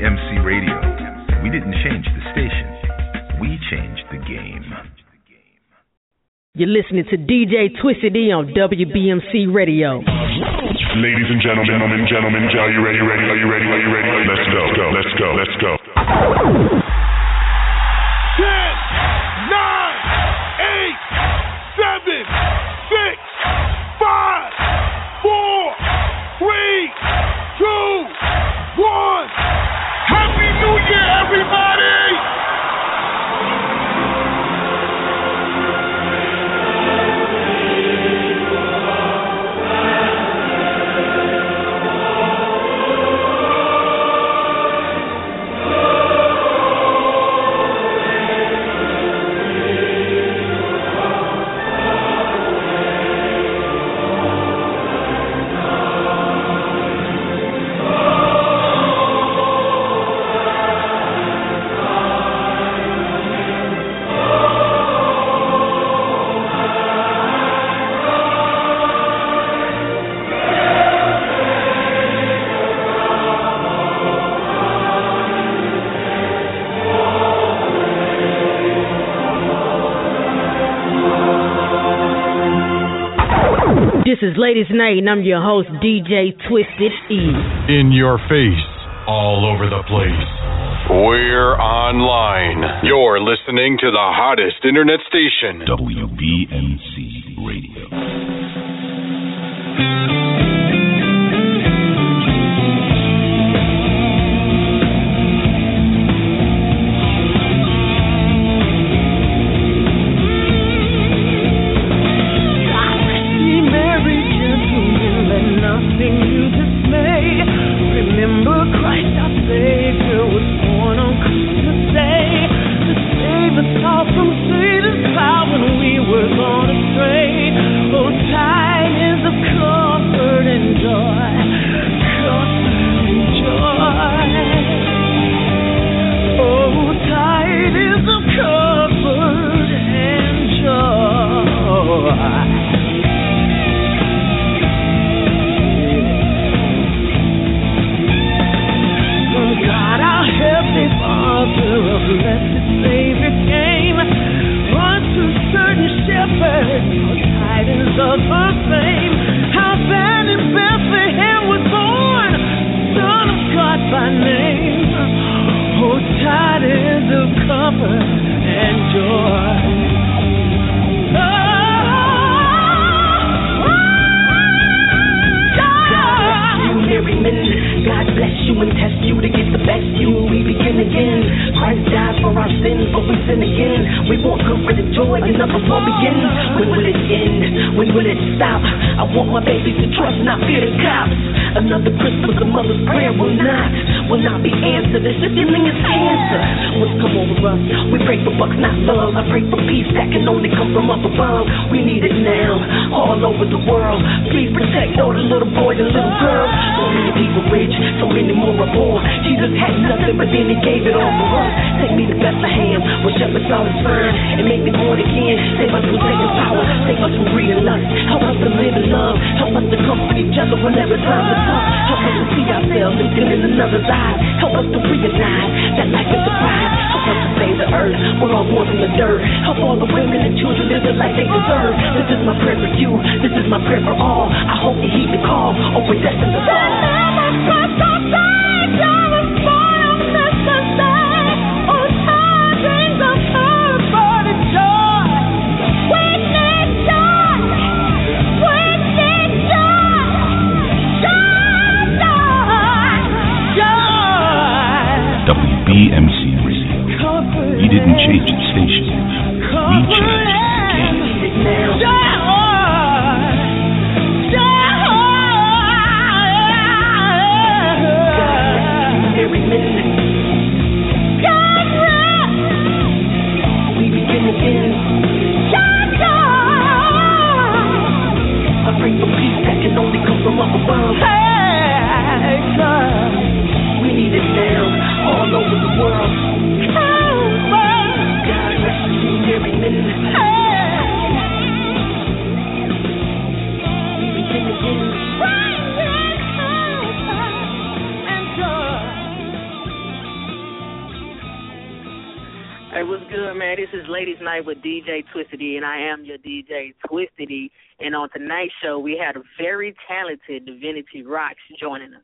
WBMC Radio. We didn't change the station. We changed the game. You're listening to DJ Twisted E on WBMC Radio. Ladies and gentlemen, gentlemen, gentlemen, are you ready? Ready? Are you ready? Are you ready? Let's go. Go. Let's go. Let's go. Ten, nine, eight, seven, six, five, four, three, two, one. Happy New Year, everybody! Is Ladies Night, and I'm your host, DJ Twisted E. In your face, all over the place. We're online. You're listening to the hottest internet station. WBMC comfort each other whenever times are tough. Help us to see ourselves living in another's eyes. Help us to realize that life is a prize. Help us to save the earth. We're all born from the dirt. Help all the women and children live the life they deserve. This is my prayer for you. This is my prayer for all. I hope you heed the call. Open destiny. I am your DJ Twistedy, and on tonight's show we had a very talented Divinity Roxx joining us.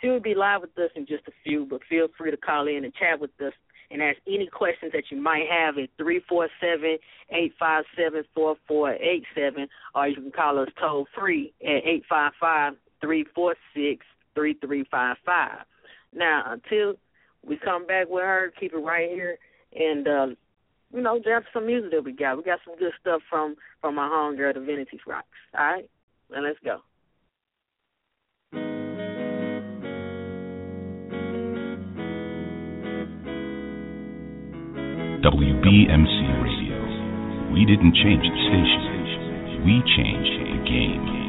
She will be live with us in just a few, but feel free to call in and chat with us and ask any questions that you might have at 347-857-4487, or you can call us toll free at 855-346-3355. Now, until we come back with her, keep it right here and uh, you know, that's some music that we got. We got some good stuff from from my homegirl, Divinity Roxx. All right, and let's go. WBMC Radio. We didn't change the station. We changed the game.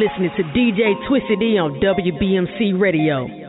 listening to DJ Twisted E on WBMC Radio.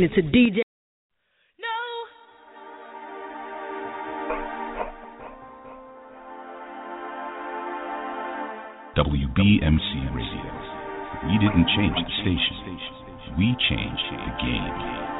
listening to DJ. WBMC Radio. We didn't change the station. We changed the game.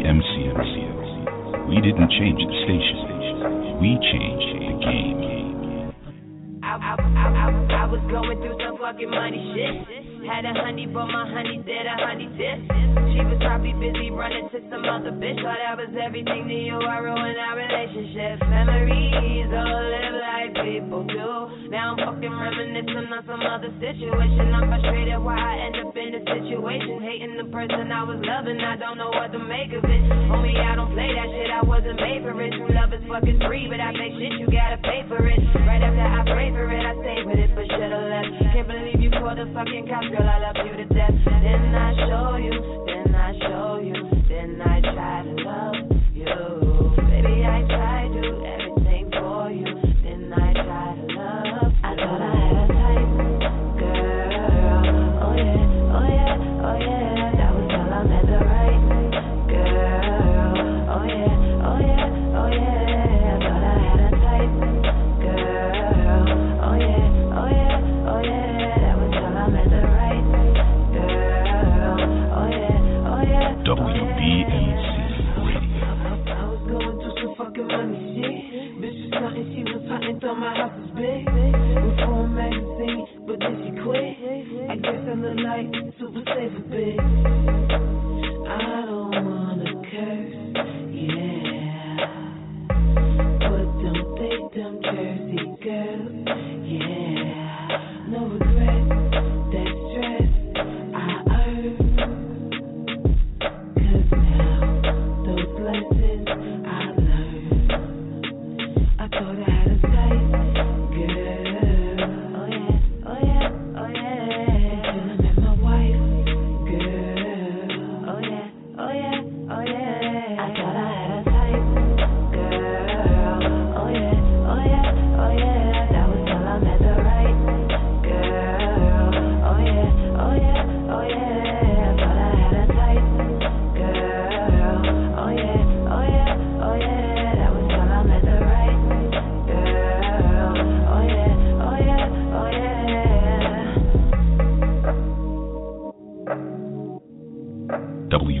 BMC. We didn't change the station, we changed the game. I, I, I, I was going through some fucking money shit. Had a honey, but my honey did a honey dip. She was probably busy running to some other bitch. Thought I was everything to you. I ruined our relationship. Memories all live like people do. Now I'm fucking reminiscing on some other situation. I'm frustrated why I end up in this situation. Hating the person I was loving. I don't know what to make of it. Homie, I don't play that shit. I wasn't made for it. True love is fucking free, but I make shit you gotta pay for it. Right after I pray for it, I stay with it, but should've left. Can't believe you called the fucking cops, girl. I love you to death. Then I show you, then I show you, then I try to love you. Baby, I try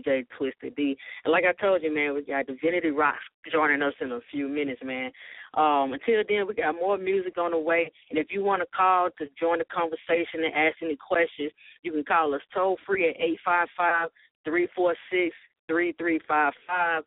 DJ Twisted D. And like I told you, man, we got Divinity Rock joining us in a few minutes, man. Um, until then, we got more music on the way. And if you want to call to join the conversation and ask any questions, you can call us toll free at eight five five three four six three three five five,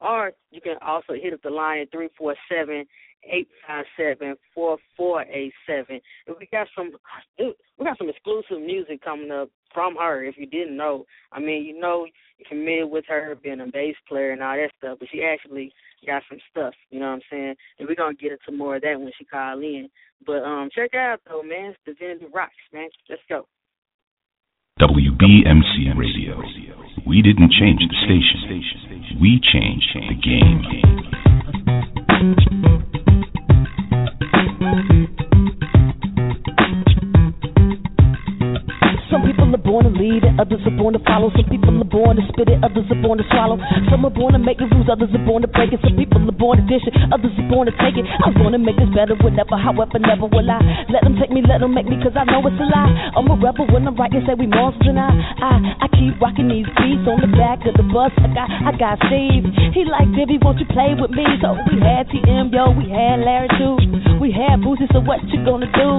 or you can also hit up the line at three four seven eight five seven four four eight seven. And we got some we got some exclusive music coming up from her. If you didn't know, I mean, you know, you're familiar with her being a bass player and all that stuff, but she actually got some stuff. You know what I'm saying? And we're gonna get into more of that when she call in. But um, check out though, man. It's Divinity Roxx, man. Let's go. WBMC Radio. We didn't change the station. We changed the game. Are born to lead it, others are born to follow. Some people are born to spit it, others are born to swallow. Some are born to make the rules, others are born to break it. Some people are born to dish it, others are born to take it. I'm to make this better, whatever, however, never will I. Let them take me, let them make me, cause I know it's a lie. I'm a rebel when I'm writing, say we monsters and I, I, I keep rocking these beats on the back of the bus. I got, I got Steve. He like Dibby, won't you play with me? So we had TM, yo, we had Larry too. We had Boosie, so what you gonna do?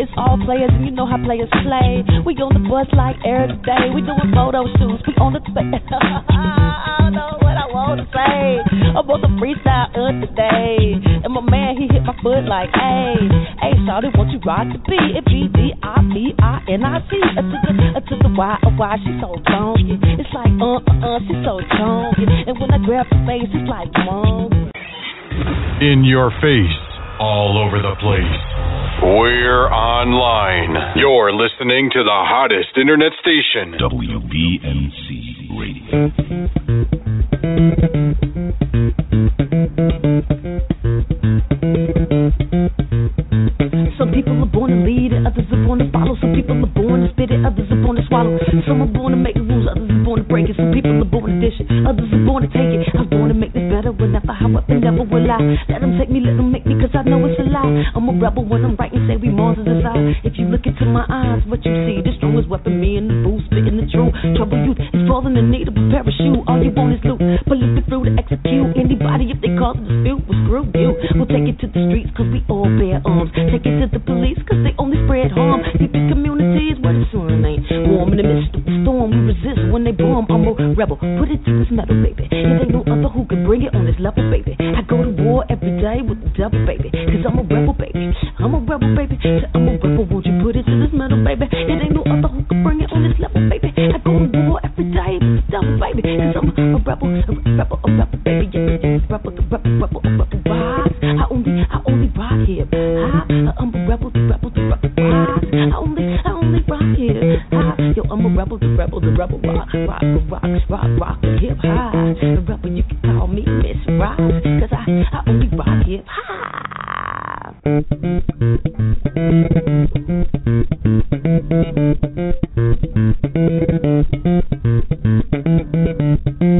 It's all players, and you know how players play. We on the bus like air today. We doing photo shoots. We on the space. I know what I want to say. I'm on the freestyle uh, today. And my man, he hit my foot like, hey, hey, shawty, won't you rock the beat? It B D I P I N I C. Uh, to the, uh, to the Y, uh, Y, she so funky. It's like, uh, uh, uh, she so chunky. And when I grab her face, it's like, mom. In your face, all over the place. We're online. You're listening to the hottest internet station. WBMC Radio. Some people are are born to lead and others are born to follow. Some people are born to spit it, others are born to swallow. Some are born to make the rules, others are born to break it. Some people are born to dish it, others are born to take it. I was born to make this better whenever, however, never will I. Let them take me, let them make me, cause I know it's a lie. I'm a rebel when I'm writing, say we monsters inside. If you look into my eyes, what you see, the strongest weapon, me and the booth, spitting the truth. Trouble youth is falling in need of a parachute. All you want is loot, police the through to execute anybody if they cause a dispute. Well, screw you. We'll take it to the streets, cause we all bear arms. Take it to the police, cause they only spread harm. Deep in communities where the sun ain't warm. In the midst of the storm, we resist when they bomb. I'm a rebel, put it to this metal, baby. It ain't no other who can bring it on this level, baby. I go to war every day with the devil, baby. Cause I'm a rebel, baby. I'm a rebel, baby. I'm a rebel, won't you put it to this metal, baby? It ain't no other who can bring it on this level, baby. I go to day with baby. Cause I'm a rebel, a rebel, a rebel, baby. Yeah, yeah, rebel, the rebel, rebel, a rebel, rise. I only, I only rock here. I, I'm a rebel, the rebel, the rebel, rise. I only, I only rock here. I, yo, I'm a rebel, the rebel, the rebel, rock, rock, rock, rock, rock, the hip hop. The rebel, you can call me Miss Rise. Cause I, I only rock hip The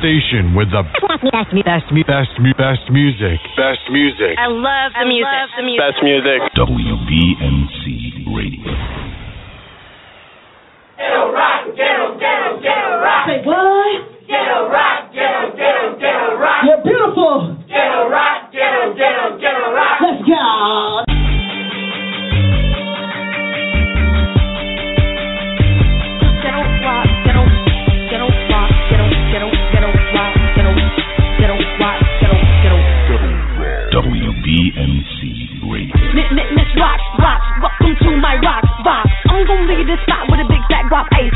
station with the best, best, best, best, best music. Best music. I love the music. Love the music. Best music. WBMC Radio. Ghetto rock, ghetto, ghetto, ghetto rock. Say what? Ghetto rock, ghetto, ghetto, ghetto rock. You're beautiful. Ghetto rock, ghetto, ghetto, ghetto rock. Let's go. WBMC Radio. Miss Rocks, Rocks, welcome to my Rocks box. I'm gonna leave this spot with a big fat guap. Hey,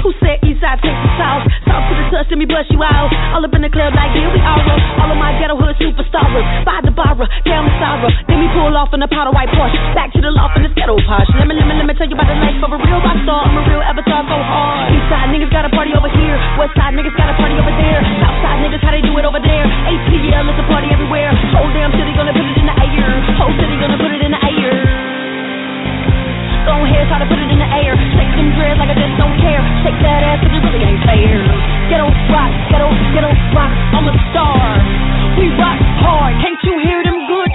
Who said Eastside takes the South? Talk to the touch, let me bust you out. All up in the club like here we are. All of my ghetto hood superstars by the barra, down the sorrow. Then we pull off in a powder white Porsche, back to the loft in the ghetto posh. Let me, let me, let me tell you about the life of a real rock star. I'm a real avatar, go hard. Eastside niggas got a party over here. Westside niggas got a party over there. Southside niggas how they do it over there. ATL is a party everywhere. Whole damn city gonna put it in the air. Whole city gonna put it in the air. Go ahead, try to put it in the air fucking dread like I just don't care. Shake that ass cause it really ain't fair. Get rock, get on, rock. I'm a star. We rock hard. Can't you hear them good?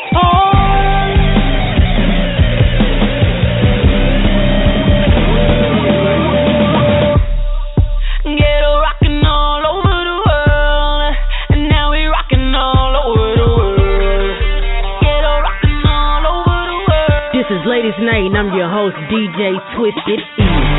Ladies Night, and I'm your host, DJ Twisted E.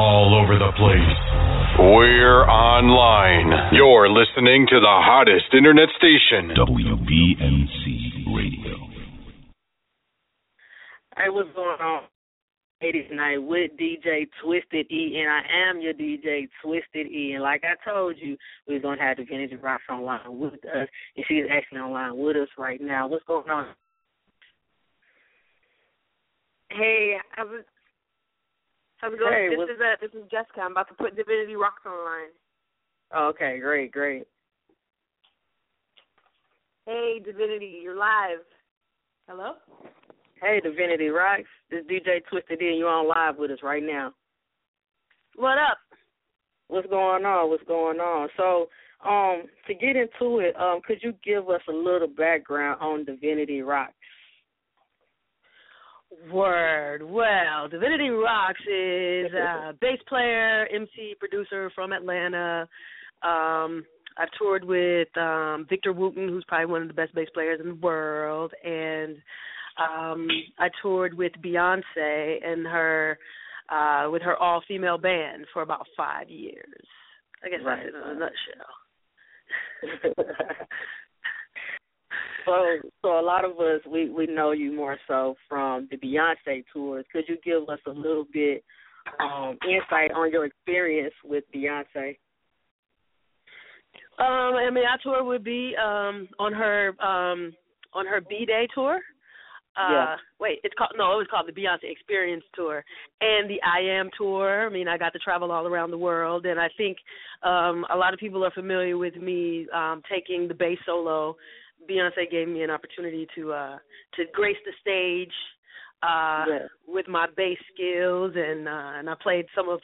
all over the place. We're online. You're listening to the hottest internet station. WBMC Radio. Hey, what's going on? Ladies Night with DJ Twisted E, and I am your DJ Twisted E. And like I told you, we are gonna have Divinity Roxx online with us, and she's actually online with us right now. What's going on? Hey, I it, how's it going? Hey, this is uh, this is Jessica. I'm about to put Divinity Roxx online. line. okay, great, great. Hey, Divinity, you're live. Hello. Hey, Divinity Roxx. This is DJ Twisted in. you're on live with us right now. What up? What's going on? What's going on? So, um, to get into it, um, could you give us a little background on Divinity Roxx? Word. Well, Divinity Roxx is a bass player, MC, producer from Atlanta. Um, I've toured with um, Victor Wooten, who's probably one of the best bass players in the world, and um, I toured with Beyonce and her uh, with her all female band for about five years. I guess Right, that's it in a nutshell. so, so a lot of us we we know you more so from the Beyonce tours. Could you give us a little bit um insight on your experience with Beyonce? Um, I mean, I toured with B um, on her um, on her B Day tour. Uh, Yeah. Wait, it's called no, it was called the Beyonce Experience Tour and the I Am Tour. I mean, I got to travel all around the world, and I think um, a lot of people are familiar with me um, taking the bass solo. Beyonce gave me an opportunity to uh, to grace the stage uh, Yeah. with my bass skills, and uh, and I played some of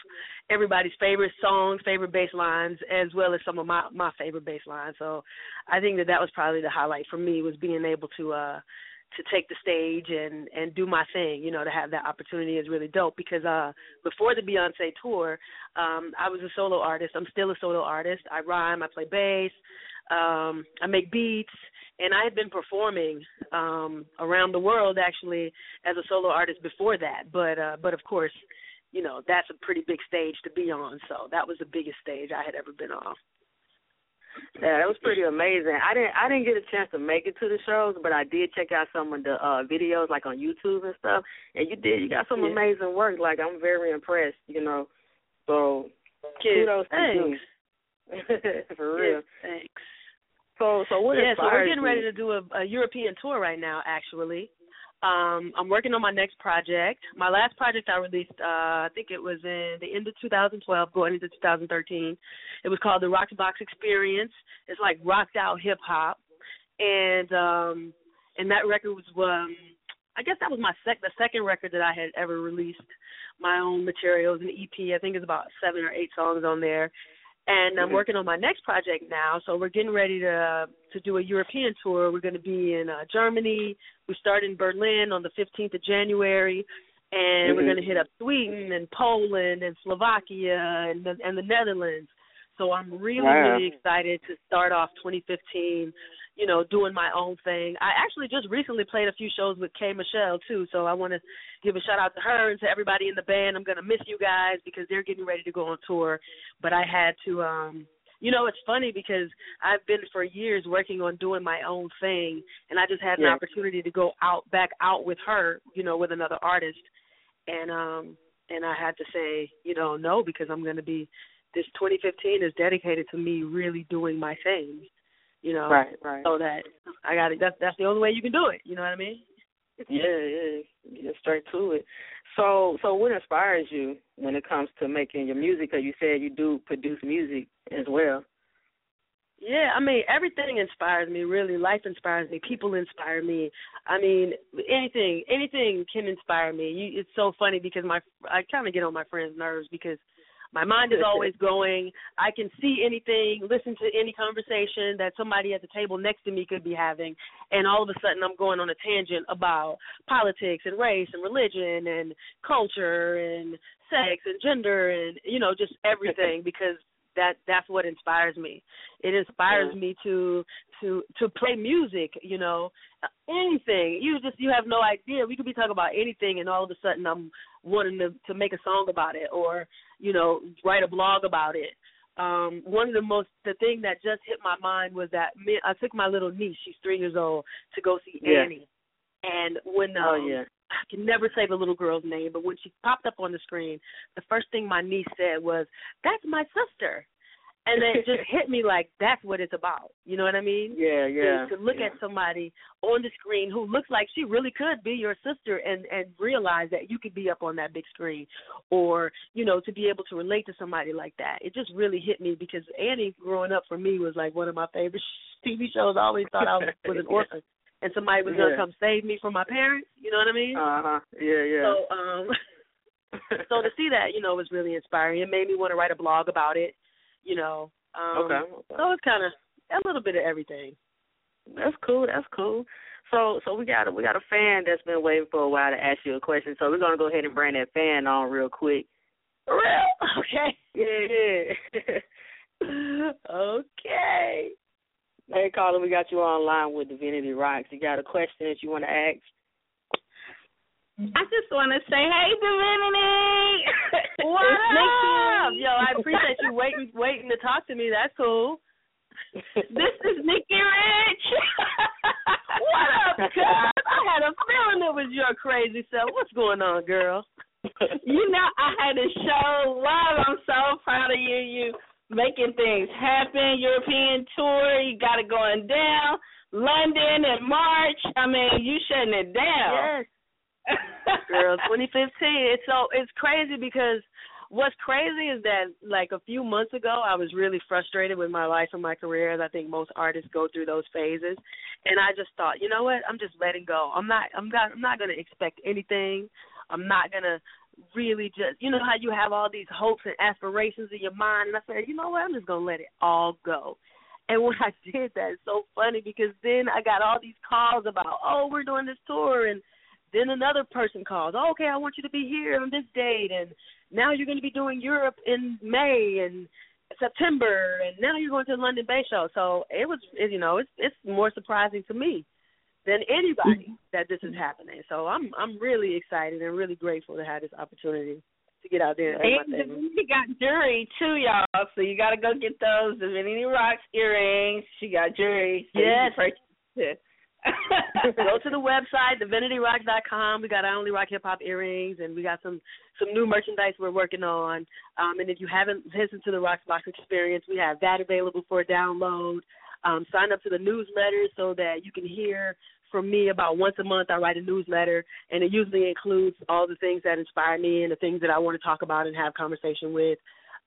everybody's favorite songs, favorite bass lines, as well as some of my my favorite bass lines. So I think that that was probably the highlight for me was being able to uh to take the stage and and do my thing. You know, to have that opportunity is really dope because uh before the Beyonce tour, um I was a solo artist. I'm still a solo artist. I rhyme, I play bass, um I make beats and I had been performing um around the world actually as a solo artist before that. But uh but of course, you know, that's a pretty big stage to be on. So that was the biggest stage I had ever been on. Yeah, it was pretty amazing. I didn't I didn't get a chance to make it to the shows, but I did check out some of the uh videos like on YouTube and stuff. And you did you got some Yeah. amazing work. Like I'm very impressed, you know. So Kids, kudos to you. For real. Thanks. So so what yeah, so we're getting ready to do a, a European tour right now. Actually, um, I'm working on my next project. My last project I released, uh, I think it was in the end of 2012, going into 2013. It was called the Roxx Box Experience. It's like rocked out hip hop, and um, and that record was um, I guess that was my sec the second record that I had ever released. My own materials, an EP. I think it's about seven or eight songs on there and I'm working on my next project now. So we're getting ready to to do a European tour. We're going to be in uh, Germany. We start in Berlin on the 15th of January, and we're Mhm. going to hit up Sweden and Poland and Slovakia and the, and the Netherlands. So I'm really Wow. really excited to start off 2015. You know, doing my own thing. I actually just recently played a few shows with K. Michelle too, so I want to give a shout out to her and to everybody in the band. I'm gonna miss you guys because they're getting ready to go on tour but I had to um you know it's funny because I've been for years working on doing my own thing and I just had an opportunity to go out back out with her, you know, with another artist. And um and I had to say, you know, no because I'm going to be this 2015 is dedicated to me really doing my thing. You know, Right, right. so that I got to that's that's the only way you can do it, you know what I mean? Yeah, yeah. Get straight to it. So, so what inspires you when it comes to making your music? Because you said you do produce music as well. Yeah, I mean everything inspires me. Really, life inspires me. People inspire me. I mean anything, anything can inspire me. You, it's so funny because my I kind of get on my friends' nerves because my mind is always going. I can see anything, listen to any conversation that somebody at the table next to me could be having, and all of a sudden I'm going on a tangent about politics and race and religion and culture and sex and gender and you know just everything because that that's what inspires me. It inspires Yeah. me to to to play music, you know, anything. You just you have no idea. We could be talking about anything, and all of a sudden I'm wanting to to make a song about it, or you know, write a blog about it. Um, one of the most the thing that just hit my mind was that me, I took my little niece, she's three years old, to go see Yeah. Annie, and when um, Oh, yeah. I can never say the little girl's name, but when she popped up on the screen, the first thing my niece said was, "That's my sister," and then it just hit me like that's what it's about. You know what I mean? Yeah, yeah, To, to look yeah. at somebody on the screen who looks like she really could be your sister, and and realize that you could be up on that big screen, or you know to be able to relate to somebody like that. It just really hit me because Annie, growing up for me, was like one of my favorite TV shows. I always thought I was, was an orphan. And somebody was gonna Yeah. come save me from my parents, you know what I mean? Uh huh. Yeah, yeah. So um so to see that, you know, was really inspiring. It made me want to write a blog about it, you know. Um Okay, okay. So it's kinda a little bit of everything. That's cool. That's cool. So, so we got a, we got a fan that's been waiting for a while to ask you a question. So we're gonna go ahead and bring that fan on real quick. Real? Okay. Yeah, yeah. okay. Hey, caller, we got you online with Divinity Roxx. You got a question that you want to ask? I just want to say, hey, Divinity. What up? Yo, I appreciate you waiting waiting to talk to me. That's cool. This is Nikki Rich. What up, cuz? I had a feeling it was your crazy self. What's going on, girl? you know, I had to show love. I'm so proud of you. You making things happen. European tour. You got it going down. London in March. I mean, you shutting it down. Yes. Girl, 2015. It's so it's crazy because what's crazy is that like a few months ago I was really frustrated with my life and my career as I think most artists go through those phases. And I just thought, you know what? I'm just letting go. I'm not I'm not I'm not gonna expect anything. I'm not gonna really just you know how you have all these hopes and aspirations in your mind and I said, you know what, I'm just gonna let it all go. And when I did that, it's so funny because then I got all these calls about, oh, we're doing this tour and then another person calls, oh, okay, I want you to be here on this date, and now you're going to be doing Europe in May and September, and now you're going to the London Bay Show. So it was, it, you know, it's it's more surprising to me than anybody that this is happening. So I'm I'm really excited and really grateful to have this opportunity to get out there and And do my thing. Divinity got jewelry too, y'all. So you got to go get those Divinity Roxx earrings. She got jewelry. So Yes. Go to the website, divinityroxx.com. We got I only rock hip hop earrings, and we got some some new merchandise we're working on. Um, and if you haven't listened to the Roxx Box Experience, we have that available for download. Um, sign up to the newsletter so that you can hear from me about once a month. I write a newsletter, and it usually includes all the things that inspire me and the things that I want to talk about and have conversation with.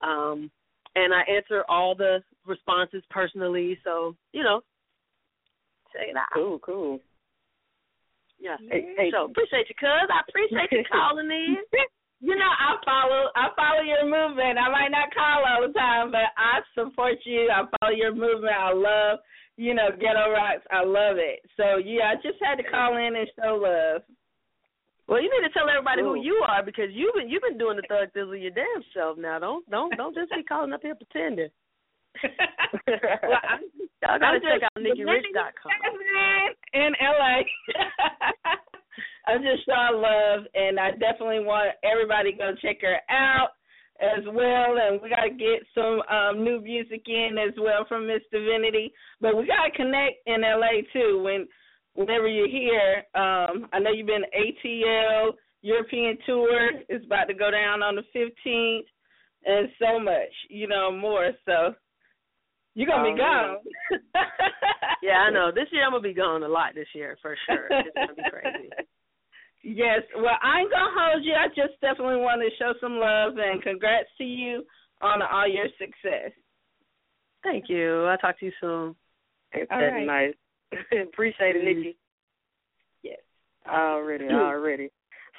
Um, and I answer all the responses personally, so you know, check it out. Cool, cool. Yeah. Hey, hey. So appreciate you, cuz. I appreciate you calling in. You know, I follow I follow your movement. I might not call all the time, but I support you. I follow your movement. I love, you know, ghetto rocks. I love it. So yeah, I just had to call in and show love. Well, you need to tell everybody Cool. who you are because you've been you've been doing the thug thizzle your damn self now. Don't don't don't just be calling up here pretending. Well, I'm, Y'all gotta I'm check just- out NikkiRich.com. in LA. I'm just showing love, and I definitely want everybody to go check her out as well. And we got to get some um, new music in as well from Miss Divinity. But we got to connect in LA too. When whenever you're here, um, I know you've been ATL European tour is about to go down on the 15th, and so much, you know, more. So you're gonna Oh, be gone. Yeah, I know. This year I'm gonna be gone a lot this year for sure. It's gonna be crazy. Yes. Well, I ain't gonna hold you. I just definitely want to show some love and congrats to you on all your success. Thank you. I'll talk to you soon. That's All right. nice. Appreciate it, Nikki. Yes. Already, Mm. already.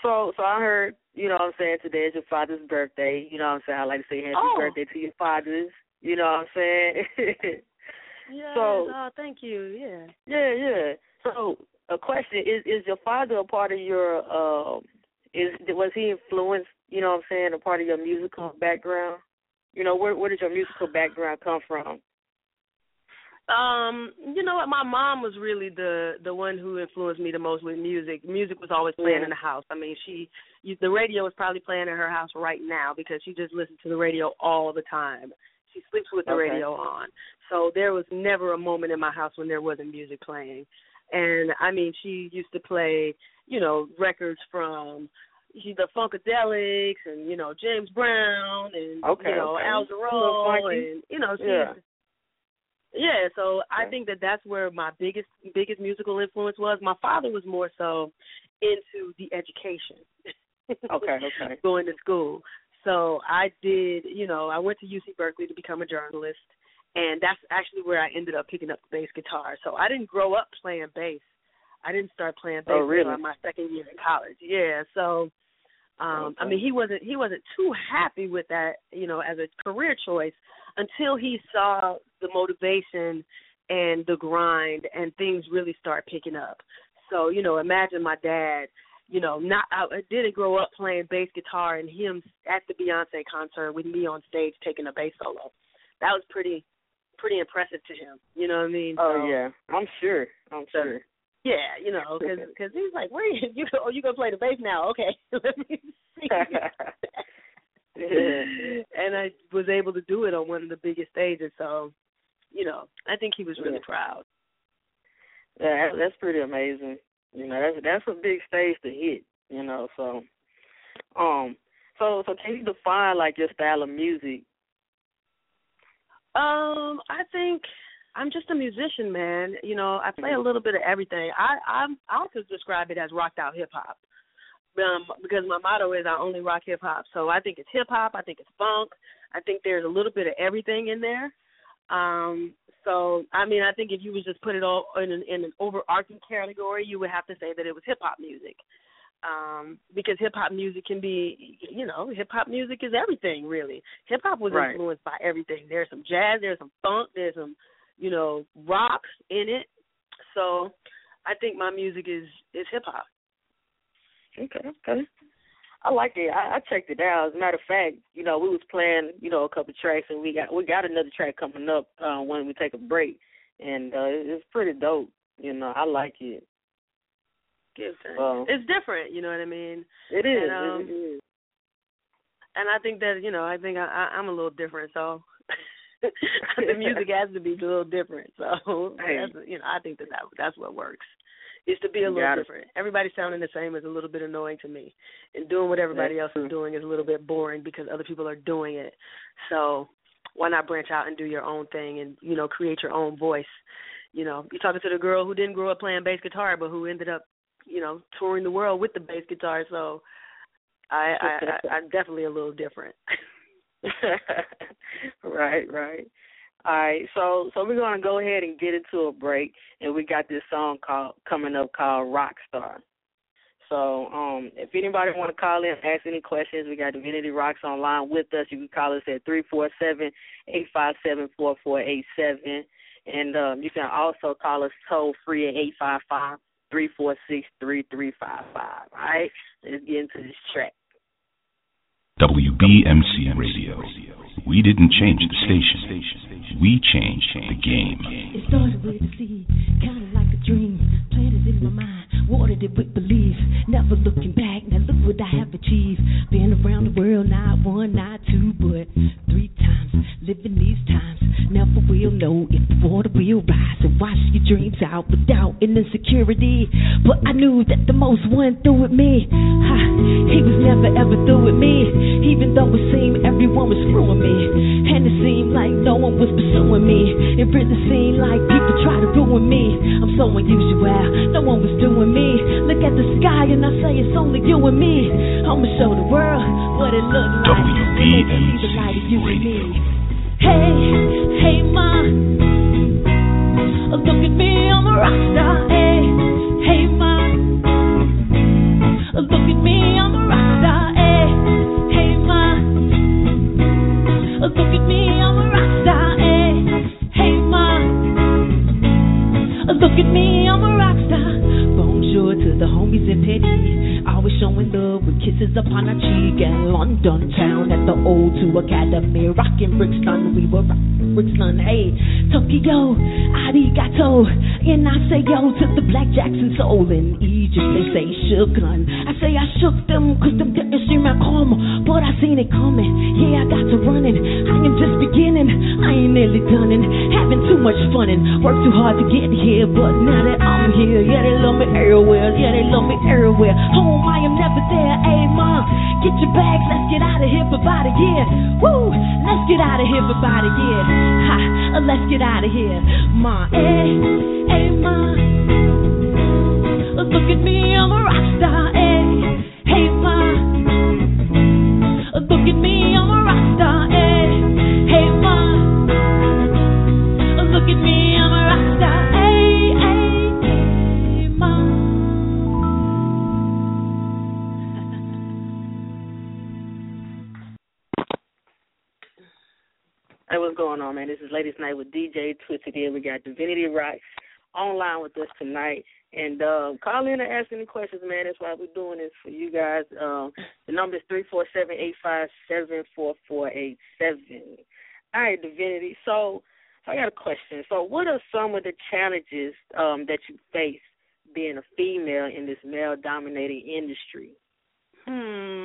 So, so I heard, you know what I'm saying, today is your father's birthday. You know what I'm saying? I like to say happy Oh. birthday to your fathers. You know what I'm saying? yeah. So- oh, thank you. Yeah. yeah, yeah. So, a question is: Is your father a part of your? um Is was he influenced? You know what I'm saying? A part of your musical background? You know, where where did your musical background come from? Um, you know what? My mom was really the the one who influenced me the most with music. Music was always playing Yeah. in the house. I mean, she the radio is probably playing in her house right now because she just listens to the radio all the time. She sleeps with the Okay. radio on. So there was never a moment in my house when there wasn't music playing. And I mean, she used to play, you know, records from she- the Funkadelics and you know James Brown and Okay, you know okay. Al Jarreau and you know she Yeah. yeah, so I think that that's where my biggest biggest musical influence was. My father was more so into the education. Okay, okay. Going to school. So I did, you know, I went to UC Berkeley to become a journalist and that's actually where I ended up picking up the bass guitar. So I didn't grow up playing bass. I didn't start playing bass Oh, really? until my second year in college. Yeah, so um I mean he wasn't he wasn't too happy with that, you know, as a career choice until he saw the motivation and the grind and things really start picking up. So, you know, imagine my dad, you know, not I I didn't grow up playing bass guitar and him at the Beyonce concert with me on stage taking a bass solo. That was pretty pretty impressive to him. You know what I mean? Oh So- yeah, I'm sure. I'm So- sure. yeah, you know, because cause he's like, where you you? Oh, you gonna play the bass now? Okay, let me see. and I was able to do it on one of the biggest stages. So, you know, I think he was really Yeah. proud. Yeah, that's pretty amazing. You know, that's that's a big stage to hit. You know, so um, so so can you define like your style of music? Um, I think I'm just a musician, man. You know, I play a little bit of everything. I I'm I could describe it as rocked out hip hop. Um, because my motto is I only rock hip hop. So I think it's hip hop, I think it's funk, I think there's a little bit of everything in there. Um, so I mean, I think if you would just put it all in an, in an overarching category, you would have to say that it was hip hop music. Um, because hip hop music can be, you know, hip hop music is everything really. Hip hop was Right. influenced by everything. There's some jazz, there's some funk, there's some, you know, rock in it. So I think my music is is hip hop. Okay, okay. I like it. I, I checked it out. As a matter of fact, you know, we was playing, you know, a couple tracks, and we got we got another track coming up uh, when we take a break, and uh, it- it's pretty dope. You know, I like it. Well- it's different, you know what I mean? It is. And, um, it is. and I think that you know I think I, I I'm a little different, so the music has to be a little different. So Hey. you know I think that, that that's what works. Is to be a little got it. different. Everybody sounding the same is a little bit annoying to me, and doing what everybody That's else is doing is a little bit boring because other people are doing it. So why not branch out and do your own thing and you know create your own voice? You know, you're talking to the girl who didn't grow up playing bass guitar, but who ended up you know touring the world with the bass guitar. So I, I, I I'm definitely a little different. right, right. All right, so so we're gonna go ahead and get into a break, and we got this song called coming up called Rockstar. So um, if anybody want to call in, ask any questions, we got Divinity Roxx online with us. You can call us at three four seven eight five seven four four eight seven, and um, you can also call us toll free at eight five five three four six three three five five. All right, let's get into this track. WBMC Radio. We didn't change the station. We changed the game. It started with a seed, kind of like a dream. Planted in my mind, watered it with belief. Never looking back, now look what I have achieved. Been around the world, not one, not two, but three times. Living these times, never will know if the water will rise. So wash your dreams out with doubt and insecurity. But I knew that the most one through with me. Ha, he was never ever through with me. Even though it seemed everyone was screwing me. And it seemed like no one was pursuing me. It really seemed like people try to ruin me. I'm so unusual, no one was doing me. Look at the sky and I say it's only you and me. I'ma show the world what it looks like. when they Hey, Hey, ma. Look at me, I'm a rock star. Hey, hey, kisses upon our cheek. in London town at the O2 Academy. Rockin' Brixton, we were Brixton. Hey, Tokyo, arigato. And I say yo to the Black Jackson Soul. In Egypt, they say shookin. I say I shook them cause them didn't see me come. But I seen it coming. Yeah, I got to running. I am just beginning. I ain't nearly done and having too much fun and worked too hard to get here. But now that I'm here, yeah, they love me everywhere. Yeah, they love me everywhere. Home, I am never there. Hey, mom, get your bags. Let's get out of here for about a year. Woo, let's get out of here for about a year. Ha, let's get out of here. Ma, hey, hey, ma. Look at me, I'm a rock star. Hey, man? This is Ladies Night with DJ Twisted here. We got Divinity Roxx online with us tonight. And um, call in and ask any questions, man. That's why we're doing this for you guys. Um, the number is three four seven eight five seven four four eight seven. All right, Divinity. So, so I got a question. So, what are some of the challenges um, that you face being a female in this male-dominated industry? Hmm.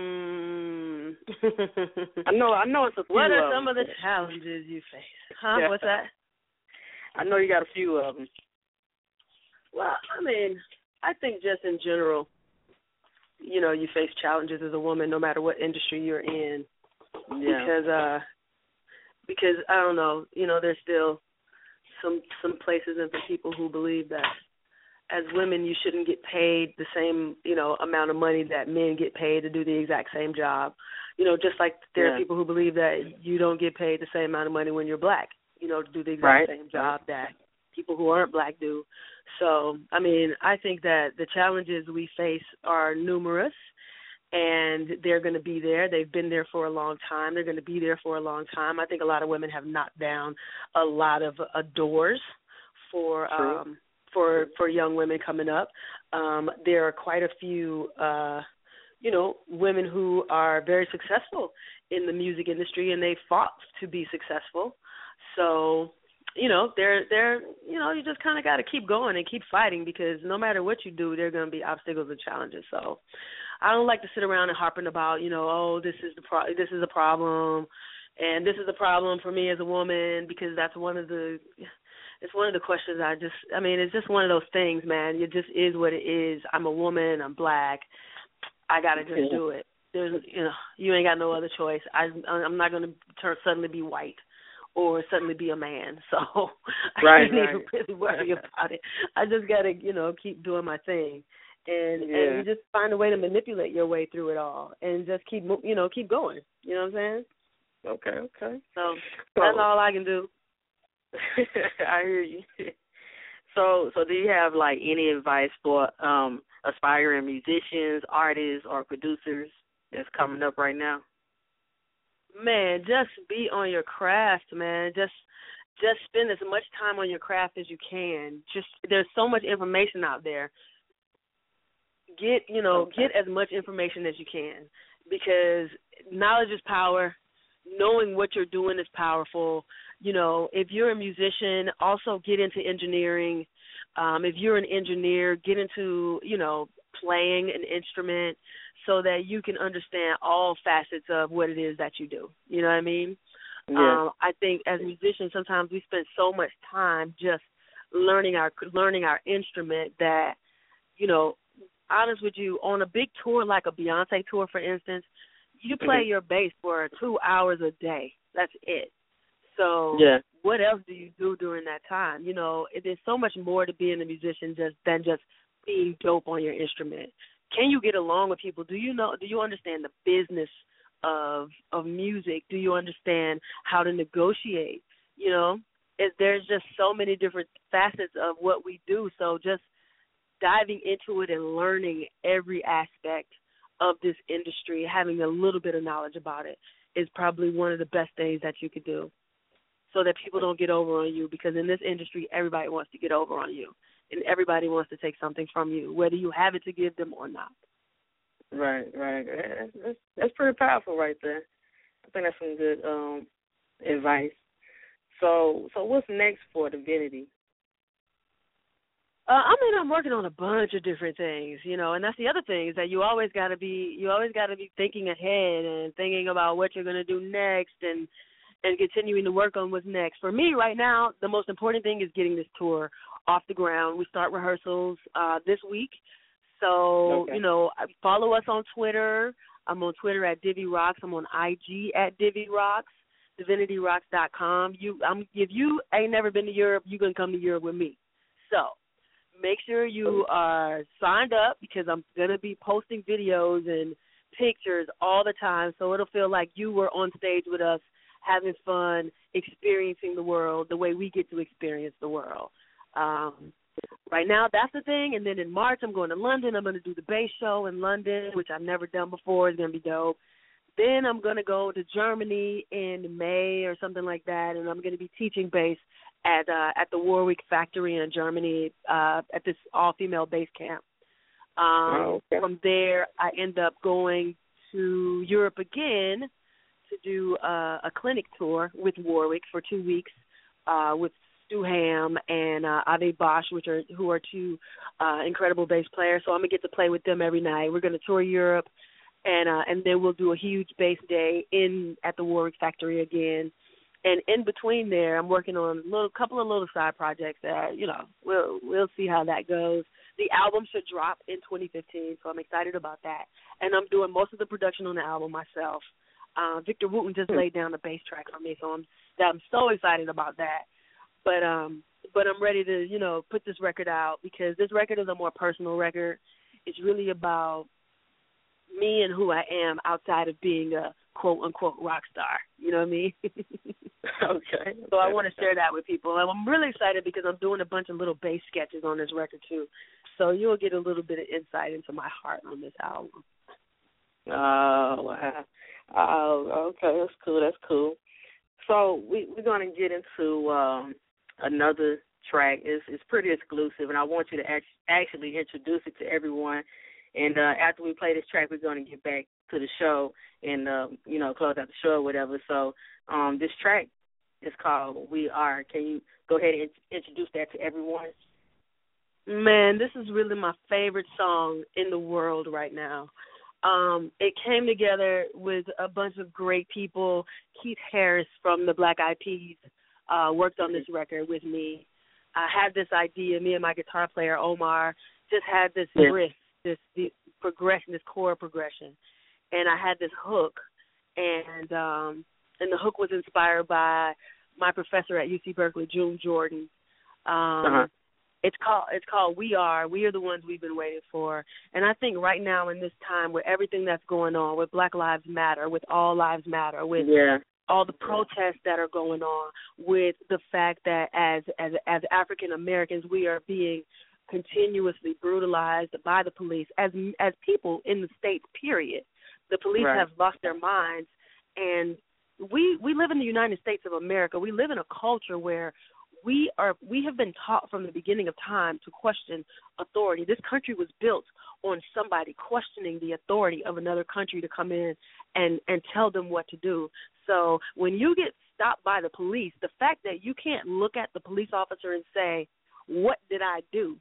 I know, I know it's a few. What are of some of them. the challenges you face? Huh? Yeah. What's that? I know you got a few of them. Well, I mean, I think just in general, you know, you face challenges as a woman no matter what industry you're in. Yeah. Because uh because I don't know, you know, there's still some some places and for people who believe that as women you shouldn't get paid the same, you know, amount of money that men get paid to do the exact same job. You know, just like there Yeah. are people who believe that you don't get paid the same amount of money when you're black, you know, to do the exact Right. same job that people who aren't black do. So, I mean, I think that the challenges we face are numerous and they're going to be there. They've been there for a long time. They're going to be there for a long time. I think a lot of women have knocked down a lot of uh, doors for True. um for for young women coming up. Um there are quite a few uh you know, women who are very successful in the music industry and they fought to be successful. So, you know, they're they're you know, you just kind of got to keep going and keep fighting because no matter what you do, there're going to be obstacles and challenges. So, I don't like to sit around and harping about, you know, oh, this is the pro- this is a problem and this is a problem for me as a woman because that's one of the it's one of the questions I just I mean, it's just one of those things, man. It just is what it is. I'm a woman, I'm black. I got to just Yeah. do it. There's you know, you ain't got no other choice. I I'm not going to turn suddenly be white or suddenly be a man. So I Right, can't right. even really worry about it. I just got to, you know, keep doing my thing. And Yeah. and you just find a way to manipulate your way through it all and just keep you know, keep going. You know what I'm saying? Okay, okay. So that's all I can do. I hear you. So, so do you have like any advice for um aspiring musicians, artists, or producers that's coming up right now? Man, just be on your craft, man. Just just spend as much time on your craft as you can. Just there's so much information out there. Get, you know, get as much information as you can because knowledge is power. Knowing what you're doing is powerful. You know, if you're a musician, also get into engineering. Um, if you're an engineer, get into, you know, playing an instrument so that you can understand all facets of what it is that you do. You know what I mean? Yeah. Um, I think as musicians, sometimes we spend so much time just learning our learning our instrument that, you know, honest with you, on a big tour like a Beyonce tour, for instance, you play Mhm. your bass for two hours a day. That's it. So Yeah. what else do you do during that time? You know, it, there's so much more to being a musician just than just being dope on your instrument. Can you get along with people? Do you know? Do you understand the business of of music? Do you understand how to negotiate? You know, is there's just so many different facets of what we do. So just diving into it and learning every aspect of this industry, having a little bit of knowledge about it, is probably one of the best things that you could do. So that people don't get over on you because in this industry everybody wants to get over on you. And everybody wants to take something from you, whether you have it to give them or not. Right, right. That's, that's, pretty powerful right there. I think that's some good um advice. So, so what's next for Divinity? Uh, I mean, I'm working on a bunch of different things, you know, and that's the other thing is that you always got to be, you always got to be thinking ahead and thinking about what you're going to do next, and and continuing to work on what's next. For me, right now, the most important thing is getting this tour off the ground. We start rehearsals uh this week, so Okay. you know, follow us on Twitter. I'm on Twitter at Divi Rocks. I'm on IG at Divi Rocks. DivinityRoxx.com. You, I'm if you ain't never been to Europe, you gonna come to Europe with me. So make sure you are signed up because I'm gonna be posting videos and pictures all the time, so it'll feel like you were on stage with us, having fun, experiencing the world the way we get to experience the world. Um, right now, that's the thing. And then in March, I'm going to London. I'm going to do the bass show in London, which I've never done before. It's going to be dope. Then I'm going to go to Germany in May or something like that, and I'm going to be teaching bass at uh, at the Warwick Factory in Germany uh, at this all-female bass camp. Um, Oh, okay. From there, I end up going to Europe again to do uh, a clinic tour with Warwick for two weeks uh, with Stu Hamm and uh, Ave Bosch, which are who are two uh, incredible bass players. So I'm gonna get to play with them every night. We're gonna tour Europe, and uh, and then we'll do a huge bass day in at the Warwick Factory again. And in between there, I'm working on a little couple of little side projects that you know we'll we'll see how that goes. The album should drop in 2015, so I'm excited about that. And I'm doing most of the production on the album myself. Uh, Victor Wooten just laid down the bass track for me, so I'm I'm so excited about that. But um, but I'm ready to you know put this record out because this record is a more personal record. It's really about me and who I am outside of being a quote unquote rock star. You know what I mean? okay. So I want to share that with people. And I'm really excited because I'm doing a bunch of little bass sketches on this record too. So you'll get a little bit of insight into my heart on this album. Oh wow. Oh, okay, that's cool. That's cool. So we we're gonna get into um another track. It's it's pretty exclusive, and I want you to act, actually introduce it to everyone. And uh after we play this track, we're gonna get back to the show and um, you know close out the show or whatever. So um this track is called "We Are." Can you go ahead and int- introduce that to everyone? Man, this is really my favorite song in the world right now. Um, it came together with a bunch of great people. Keith Harris from the Black Eyed Peas uh, worked on this record with me. I had this idea. Me and my guitar player Omar just had this Yeah. riff, this, this progression, this chord progression, and I had this hook, and um, and the hook was inspired by my professor at UC Berkeley, June Jordan. Um, Uh-huh. It's called it's called We Are. We are the ones we've been waiting for. And I think right now in this time with everything that's going on, with Black Lives Matter, with All Lives Matter, with Yeah. all the protests that are going on, with the fact that as as as African Americans we are being continuously brutalized by the police as as people in the states period. The police Right. have lost their minds and we we live in the United States of America. We live in a culture where we are we have been taught from the beginning of time to question authority. This country was built on somebody questioning the authority of another country to come in and and tell them what to do. So when you get stopped by the police, the fact that you can't look at the police officer and say, "What did I do?"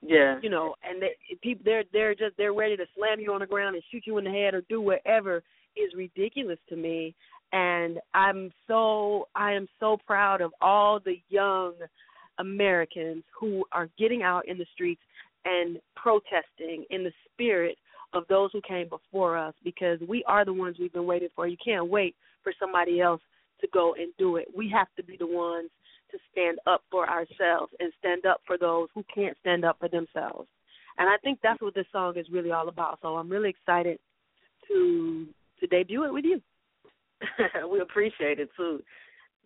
Yeah. you know, and they, people they're they're just they're ready to slam you on the ground and shoot you in the head or do whatever is ridiculous to me. And I'm so I am so proud of all the young Americans who are getting out in the streets and protesting in the spirit of those who came before us because we are the ones we've been waiting for. You can't wait for somebody else to go and do it. We have to be the ones to stand up for ourselves and stand up for those who can't stand up for themselves. And I think that's what this song is really all about. So I'm really excited to to debut it with you. we appreciate it too.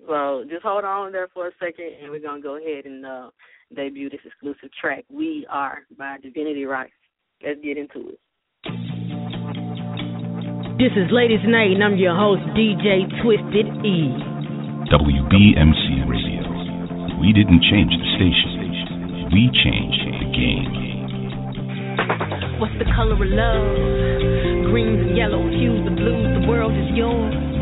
So just hold on there for a second, and we're gonna go ahead and uh, debut this exclusive track. We are by Divinity Roxx. Let's get into it. This is Ladies Night, and I'm your host, DJ Twisted E. WBMC Radio. We didn't change the station. We changed the game. What's the color of love? Greens and yellows, hues, the blues, the world is yours.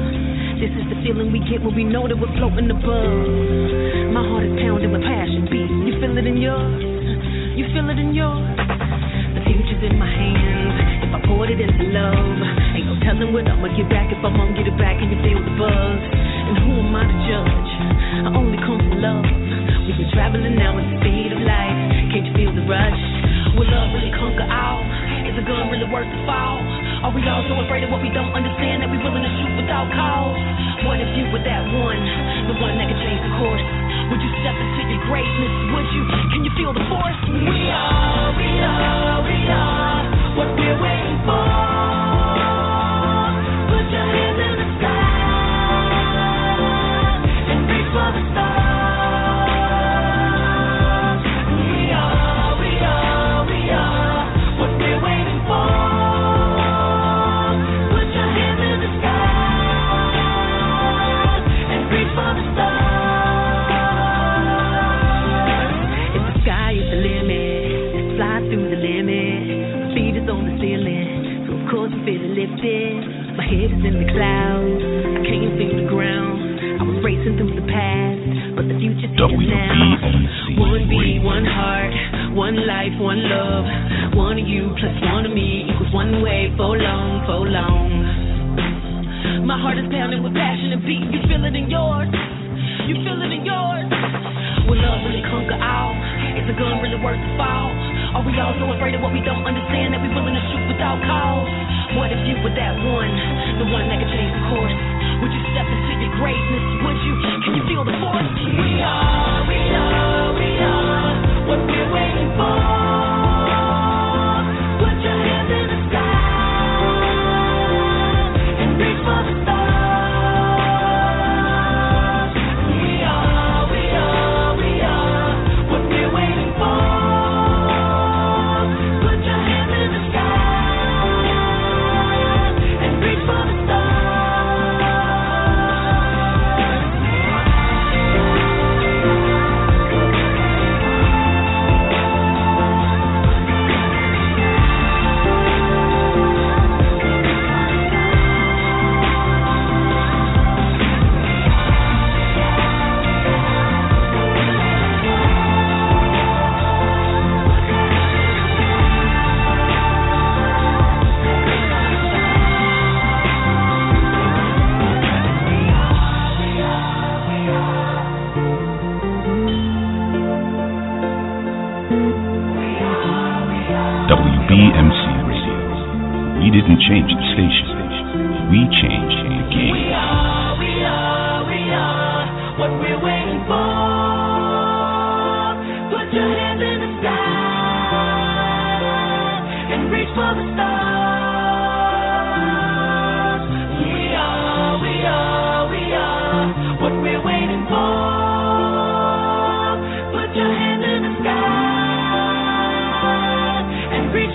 This is the feeling we get when we know that we're floating above. My heart is pounding with passion beat. You feel it in yours? You feel it in yours? The future's in my hands. If I poured it into love, ain't no telling what I'ma get back if I'm gonna get it back and you feel the buzz. And who am I to judge? I only come from love. We've been traveling now at the speed of light. Can't you feel the rush? Will love really conquer all? Is a gun really worth the fall? Are we all so afraid of what we don't understand that we willing to shoot without cause? What if you were that one, the one that could change the course? Would you step into your greatness? Would you? Can you feel the force? We are, we are, we are what we're waiting for.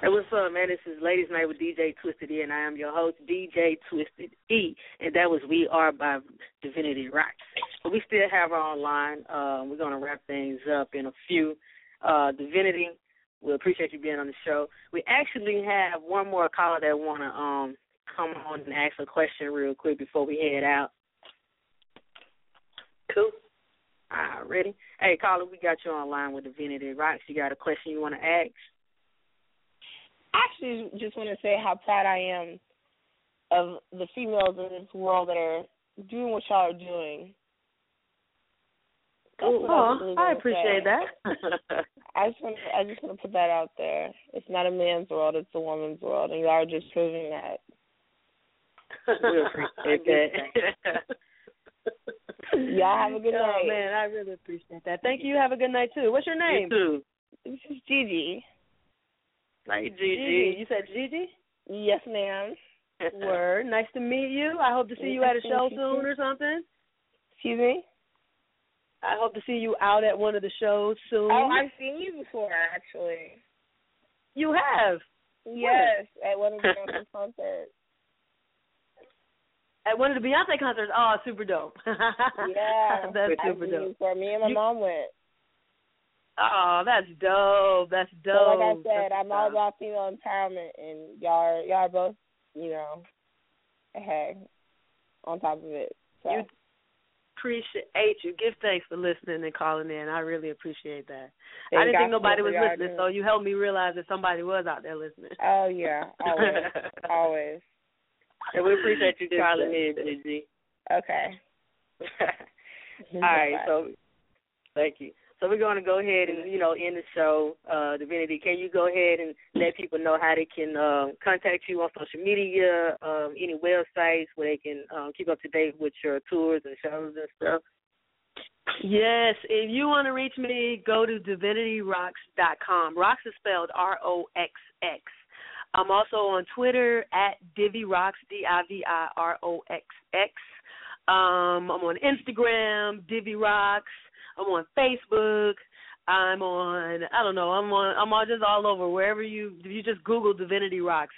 Hey, what's up, man? This is Ladies Night with DJ Twisted E, and I am your host, DJ Twisted E, and that was We Are by Divinity Roxx. But we still have her online. Uh, we're going to wrap things up in a few. Uh, Divinity, we appreciate you being on the show. We actually have one more caller that want to um, come on and ask a question real quick before we head out. Cool. All right, ready? Hey, caller, we got you online with Divinity Roxx. You got a question you want to ask? Actually just want to say how proud I am of the females in this world that are doing what y'all are doing. That's what Oh, really I appreciate say. that. I just want to, I just want to put that out there. It's not a man's world; it's a woman's world, and y'all are just proving that. We appreciate that. Y'all have a good oh, night. man, I really appreciate that. Thank you. Have a good night too. What's your name? You too. This is Gigi. Like Gigi. You said Gigi? Yes, ma'am. Word. Nice to meet you. I hope to see you at a show soon or something. Excuse me. I hope to see you out at one of the shows soon. Oh, I've seen you before, actually. You have. Yes, at one of the Beyonce concerts. At one of the Beyonce concerts. Oh, super dope. Yeah, that's super dope. before. Me and my You- mom went. Oh, that's dope. That's dope. like I said, That's I'm all about female empowerment, and y'all are, y'all are both, you know, hey, on top of it. So. You appreciate you. Give thanks for listening and calling in. I really appreciate that. I didn't God think nobody was listening, so you helped me realize that somebody was out there listening. Oh yeah, always, always. And we appreciate you calling in, Gigi. Okay. All right, so thank you. So we're going to go ahead and you know end the show. Uh, Divinity, can you go ahead and let people know how they can um, contact you on social media, um, any websites where they can um, keep up to date with your tours and shows and stuff? Yes, if you want to reach me, go to divinityroxx.com. Roxx is spelled R O X X. I'm also on Twitter at DiviRoxx, D I V I R O X X. Um, I'm on Instagram, Divi Roxx. I'm on Facebook. I'm on I don't know. I'm on I'm on just all over wherever you if you just Google Divinity Roxx,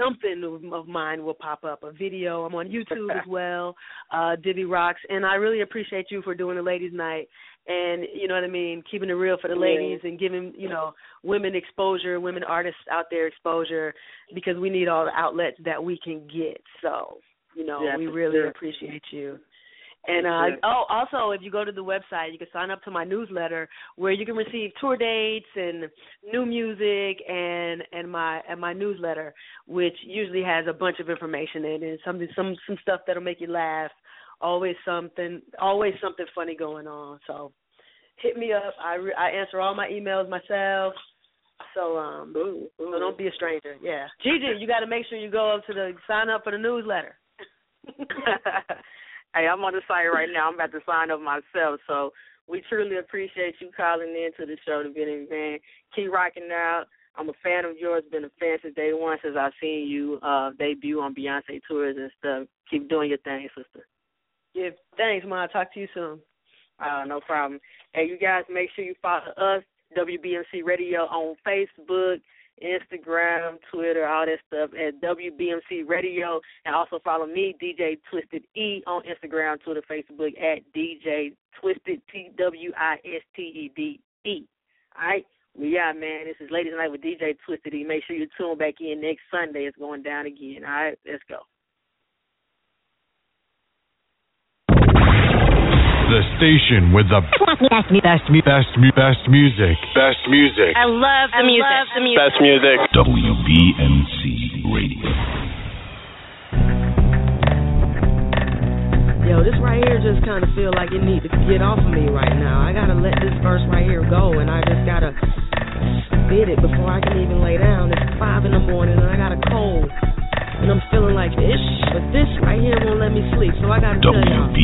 something of, mine will pop up. A video. I'm on YouTube as well. Uh, Divi Roxx, and I really appreciate you for doing the ladies' night. And you know what I mean, keeping it real for the Yeah. ladies and giving you know women exposure, women artists out there exposure, because we need all the outlets that we can get. So you know, Yeah, we really sure. appreciate you. And uh oh, also if you go to the website, you can sign up to my newsletter where you can receive tour dates and new music and and my and my newsletter, which usually has a bunch of information in it, something some some stuff that'll make you laugh, always something always something funny going on. So hit me up. I re- I answer all my emails myself. So um so don't be a stranger. Yeah. Gigi, you got to make sure you go up to the sign up for the newsletter. hey, I'm on the site right now. I'm about to sign up myself. So we truly appreciate you calling in to the show, Divinity Man. Keep rocking out. I'm a fan of yours. Been a fan since day one, since I've seen you uh debut on Beyonce tours and stuff. Keep doing your thing, sister. Yeah, thanks, Ma. Talk to you soon. Uh, no problem. Hey, you guys, make sure you follow us, WBMC Radio, on Facebook, Instagram, Twitter, all that stuff at WBMC Radio, and also follow me, DJ Twisted E, on Instagram, Twitter, Facebook at DJ Twisted T W I S T E D E. All right, we out, man. This is Ladies Night with DJ Twisted E. Make sure you tune back in next Sunday. It's going down again. All right, let's go. The station with the best, best, best, best, best music. Best music. I love the music. the music. Best music. WBMC Radio. Yo, this right here just kind of feel like it need to get off of me right now. I gotta let this verse right here go, and I just gotta spit it before I can even lay down. It's five in the morning, and I got a cold, and I'm feeling like this. But this right here won't let me sleep, so I gotta tell y'all.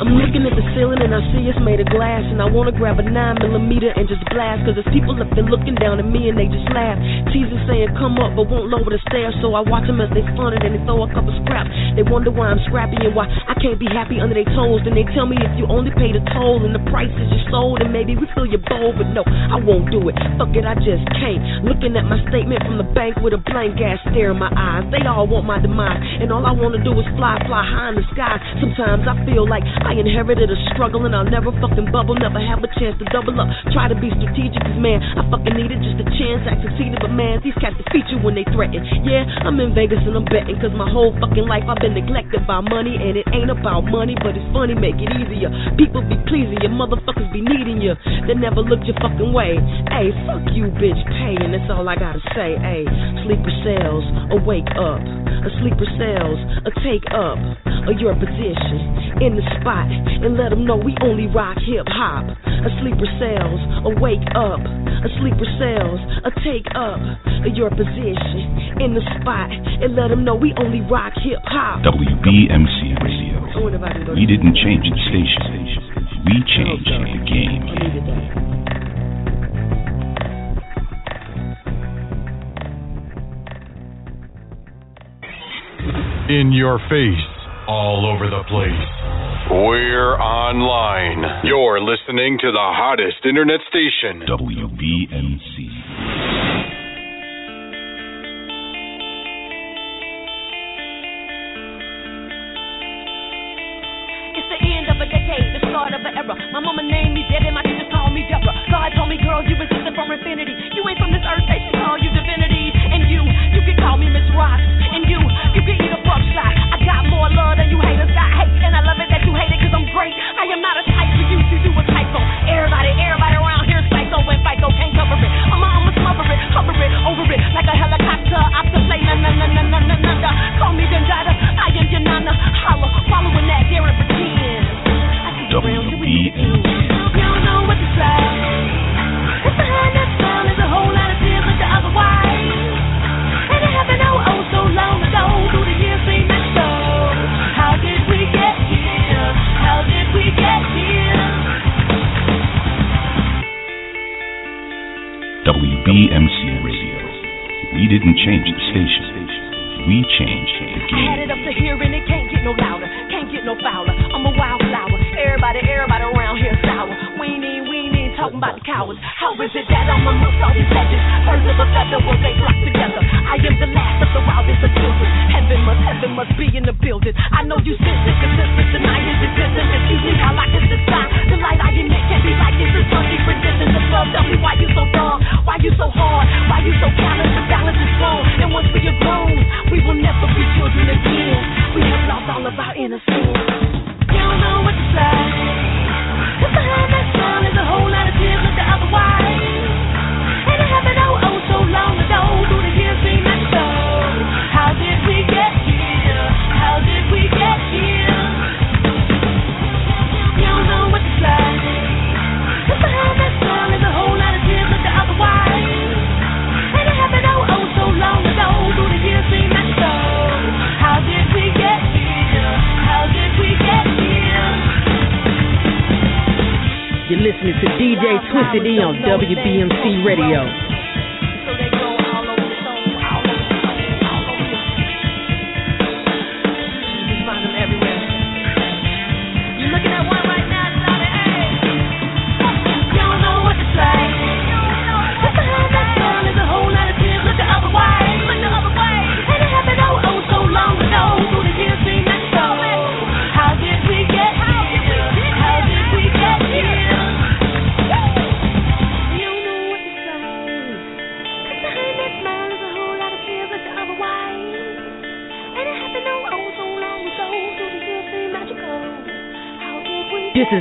I'm looking at the ceiling and I see it's made of glass And I wanna grab a 9 millimeter and just blast Cause there's people up there looking down at me and they just laugh. Teasing saying come up but won't lower the stairs So I watch them as they fun it and they throw a couple scraps. They wonder why I'm scrappy and why I can't be happy under their toes. Then they tell me if you only pay the toll and the price is your soul Then maybe we fill your bowl but no, I won't do it. Fuck it, I just can't. Looking at my statement from the bank with a blank ass stare in my eyes They all want my demise And all I wanna do is fly, fly high in the sky Sometimes I feel like I inherited a struggle and I'll never fucking bubble, never have a chance to double up. Try to be strategic, cause man, I fucking needed just a chance. I succeeded, but man, these cats defeat you when they threaten. Yeah, I'm in Vegas and I'm betting, cause my whole fucking life I've been neglected by money, and it ain't about money, but it's funny, make it easier. People be pleasing you, motherfuckers be needing you. They never looked your fucking way. Hey, fuck you, bitch, pay, that's all I gotta say. Hey, sleeper cells, a wake up. A sleeper cells, a take up. of your position in the spot and let them know we only rock hip hop. A sleeper cells, a wake up, a sleeper cells, a take up of your position in the spot and let them know we only rock hip hop. WBMC Radio. We didn't change the station. We changed the game. In your face, all over the place. We're online. You're listening to the hottest internet station. WBMC. It's the end of a decade, the start of an era. My mama named me dead and my teachers called me Deborah. God told me, girl, you existed from infinity. You ain't from this earth, they should call you divinity. And you, you can call me Miss Rock. cause I'm great. I am not a type for you, you do a typo. Everybody, everybody around here's psycho and psycho can't cover it. I'm I'ma smother it, hover it, over it, like a helicopter. I can play na na na na na na na. Call me Dendada, I am your nana. Holla, following that, dare and pretend. I see the real, didn't change the station. We changed the I had it up to here and it can't get no louder, can't get no fouler. I'm a wildflower. About the cowards. How is it that I'm amongst all these legends? Birds of a feather, will they flock together? I am the last of the wildest of children. Heaven must, heaven must be in the building. I know you sense it, cause this is is existence. Excuse me while I the sky. The light I emit can't be like this. It's something tradition. The love, tell me why you so dumb, why you so hard, why you so callous. The balance is wrong. And once we are grown, we will never be children again. We have lost all of our innocence. You don't know what to say. Behind that smile is a whole lot away. Listening to DJ Twisted E on WBMC Radio.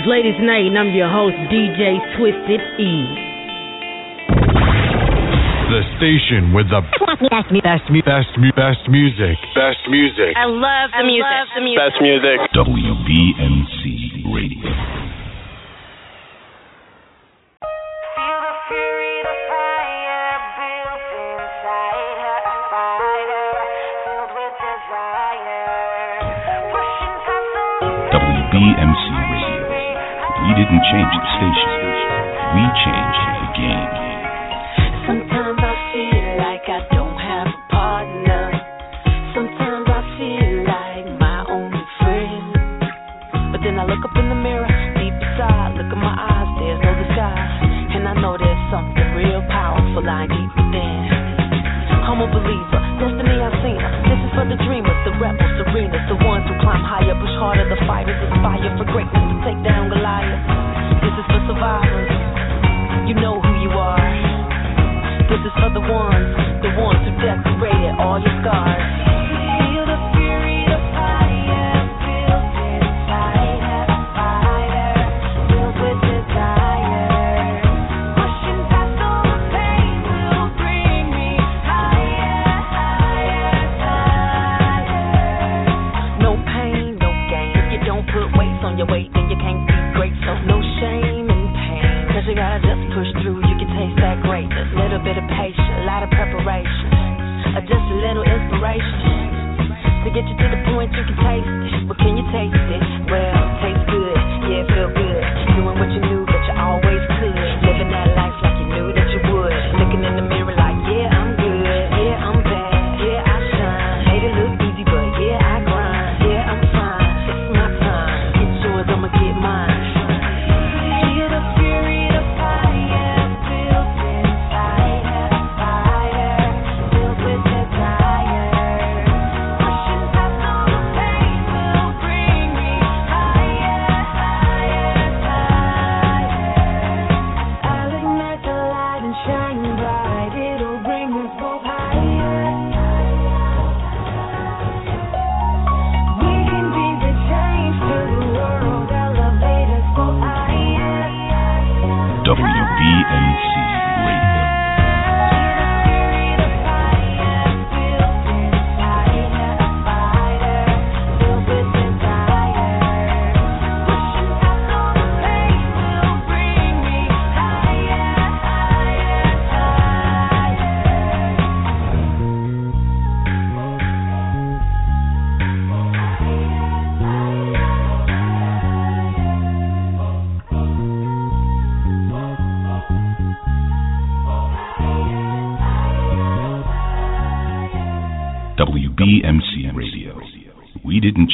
Is Ladies Night, and I'm your host, DJ Twisted E. The station with the best, best, best, best music. Best music. I love the music. the music. Best music. WBMC Radio. WBMC Radio. We didn't change the station. We changed the game.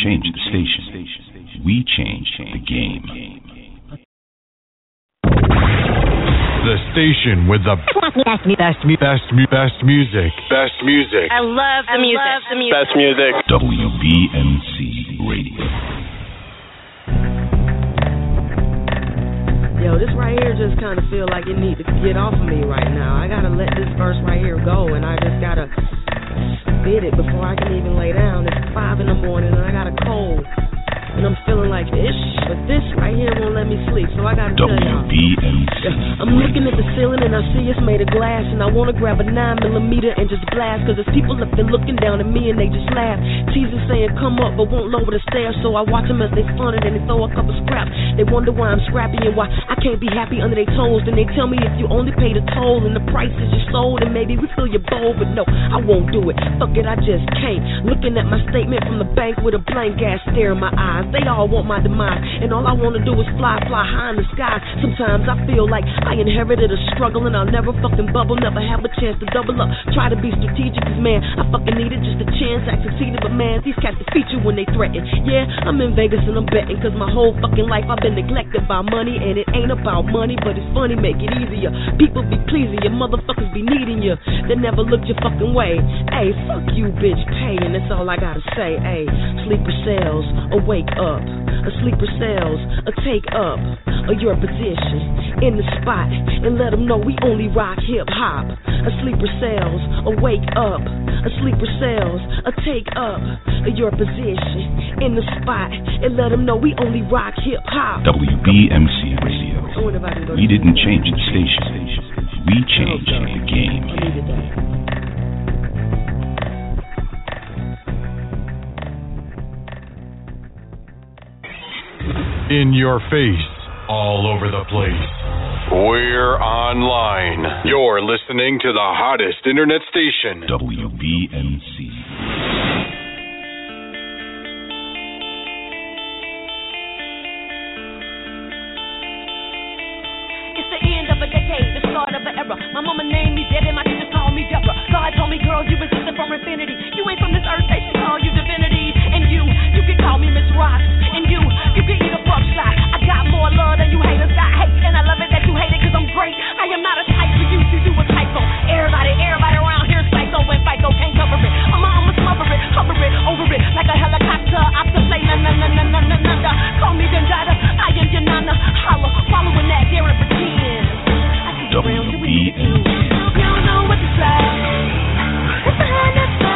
Change the station. We change the game. The station with the best, best, best, best, best music. Best music. I love the music. the music. Best music. WBMC Radio. Yo, this right here just kind of feel like it need to get off of me right now. I gotta let this verse right here go, and I just gotta spit it before I can even lay down. It's five in the morning, and I got a cold, and I'm feeling like ish. But this right here won't let me sleep, so I gotta tell y'all. I'm looking at the ceiling and I see it's made of glass And I wanna grab a 9 millimeter and just blast Cause there's people up there looking down at me and they just laugh. Teasing saying come up but won't lower the stairs So I watch them as they fun it and they throw a couple scraps. They wonder why I'm scrappy and why I can't be happy under their toes. Then they tell me if you only pay the toll and the price is your soul Then maybe we fill your bowl but no, I won't do it. Fuck it, I just can't. Looking at my statement from the bank with a blank ass stare in my eyes They all want my demise and all I wanna do is fly, fly high in the sky Sometimes I feel like I inherited a struggle and I'll never fucking bubble, never have a chance to double up. Try to be strategic, cause man, I fucking needed just a chance. I succeeded, but man, these cats defeat you when they threaten. Yeah, I'm in Vegas and I'm betting, cause my whole fucking life I've been neglected by money, and it ain't about money, but it's funny, make it easier. People be pleasing you, motherfuckers be needing you. They never look your fucking way. Hey, fuck you, bitch, pay, and that's all I gotta say. Hey, sleeper cells, or wake up. A sleeper cells, a take up of your position in the spot and let them know we only rock hip hop. A sleeper cells, a wake up. A sleeper cells, a take up of your position in the spot and let them know we only rock hip hop. WBMC Radio. We didn't change the station. We changed the game. In your face, all over the place. We're online. You're listening to the hottest internet station. WBMC. It's the end of a decade, the start of an era. My mama named me Debbie, my teachers called me Deborah. God told me, girl, you existed from infinity. You ain't from this earth, they should call you divinity. And you, you can call me Miss Rock. And you, you can eat. I got more love than you haters got hate. And I love it that you hate it cause I'm great. I am not a type for you to do a typo. Everybody, everybody around here is psycho and psycho can't cover it. I'ma, I'ma smother it, hover it, over it like a helicopter. Optoplane, na na na na na na na na. Call me Dendrida, I am your nana. Holla, following that, dare and pretend. WBMC. You don't know what to say. It's behind that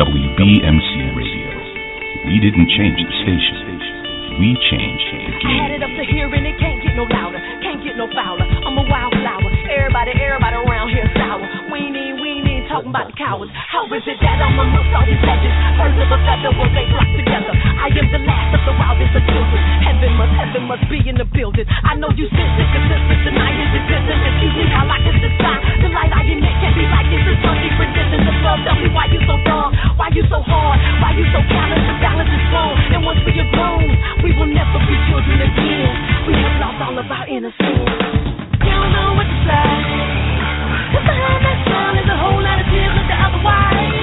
WBMC Radio. We didn't change the station. We changed the I had it up to here and it can't get no louder, can't get no fouler. I'm a wildflower. Everybody, everybody talking about the cowards. How is it that I'm amongst all these legends? Birds of a feather will they flock together? I am the last of the wildest of children. Heaven must, heaven must be in the building. I know you sense it, consistent, the night is existence. Excuse me, how I can decide. The light I emit can be like this. It's some different distance above. Tell me why you so dumb? Why you so hard? Why you so callous? The balance is wrong. And once we are grown, we will never be children again. We have lost all of our innocence. You don't know what to say. What's behind that tears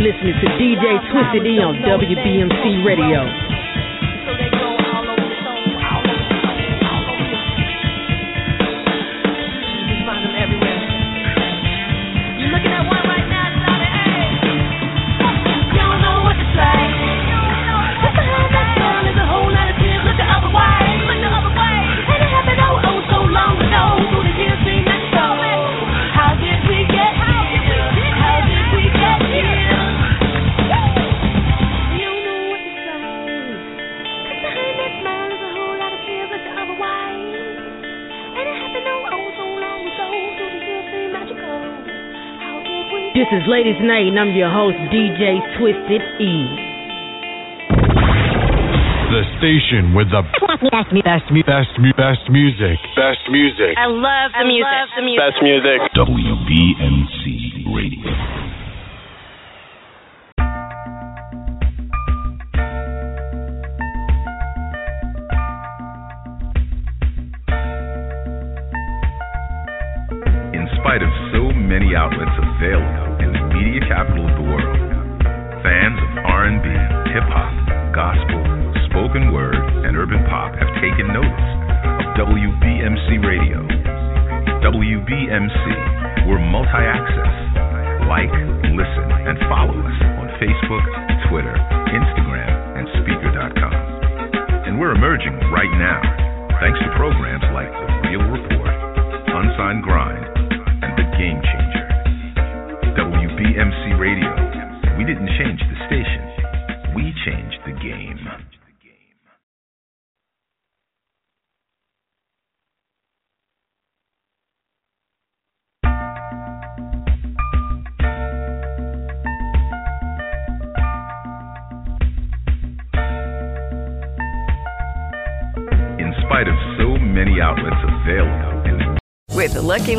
listening to DJ Twisted E on WBMC Radio. Is Ladies Night, and I'm your host, DJ Twisted E. The station with the best, best, best, best, best music. Best music. I love the music. Love the music. Best music. WBMC WBMC,